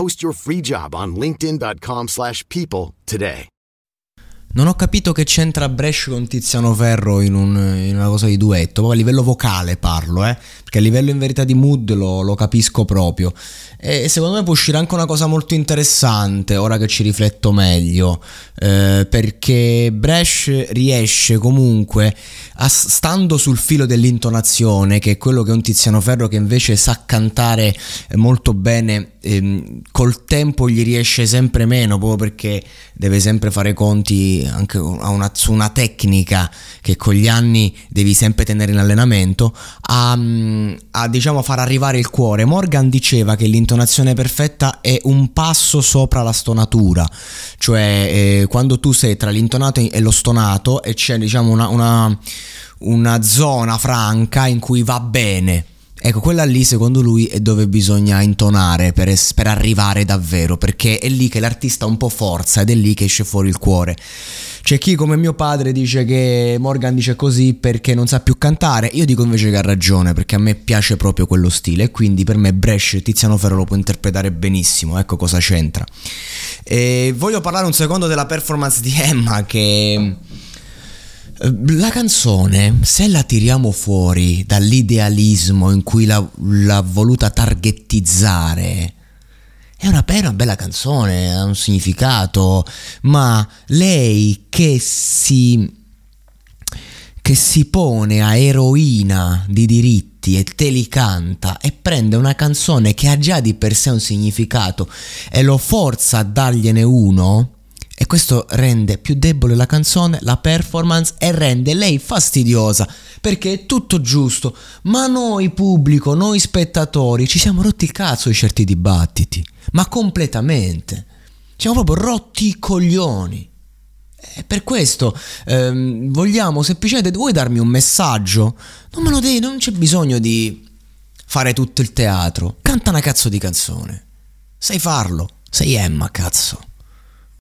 Post your free job on linkedin.com/people slash people today. Non ho capito che c'entra Brescia con Tiziano Ferro in, un, in, una cosa di duetto, proprio a livello vocale parlo, eh? perché a livello in verità di mood lo, lo capisco proprio. E secondo me può uscire anche una cosa molto interessante, ora che ci rifletto meglio, eh, perché Brescia riesce comunque, a, stando sul filo dell'intonazione, che è quello che è un Tiziano Ferro che invece sa cantare molto bene, ehm, col tempo gli riesce sempre meno, proprio perché deve sempre fare conti anche una, su una tecnica che con gli anni devi sempre tenere in allenamento, a, a diciamo far arrivare il cuore. Morgan diceva che l'intonazione perfetta è un passo sopra la stonatura, cioè eh, quando tu sei tra l'intonato e lo stonato e c'è diciamo una, una, una zona franca in cui va bene. Ecco, quella lì secondo lui è dove bisogna intonare per, es- per, arrivare davvero, perché è lì che l'artista un po' forza ed è lì che esce fuori il cuore. C'è chi come mio padre dice che Morgan dice così perché non sa più cantare, io dico invece che ha ragione perché a me piace proprio quello stile e quindi per me Brescia e Tiziano Ferro lo può interpretare benissimo, ecco cosa c'entra. E voglio parlare un secondo della performance di Emma che la canzone, se la tiriamo fuori dall'idealismo in cui l'ha, l'ha voluta targettizzare, è una, una bella canzone, ha un significato, ma lei che si, che si pone a eroina di diritti e te li canta e prende una canzone che ha già di per sé un significato e lo forza a dargliene uno, e questo rende più debole la canzone, la performance e rende lei fastidiosa perché è tutto giusto, ma noi pubblico, noi spettatori ci siamo rotti il cazzo di certi dibattiti, ma completamente. Siamo proprio rotti i coglioni. E per questo ehm, vogliamo semplicemente, vuoi darmi un messaggio? Non me lo devi, non c'è bisogno di fare tutto il teatro. Canta una cazzo di canzone. Sai farlo, sei Emma, cazzo.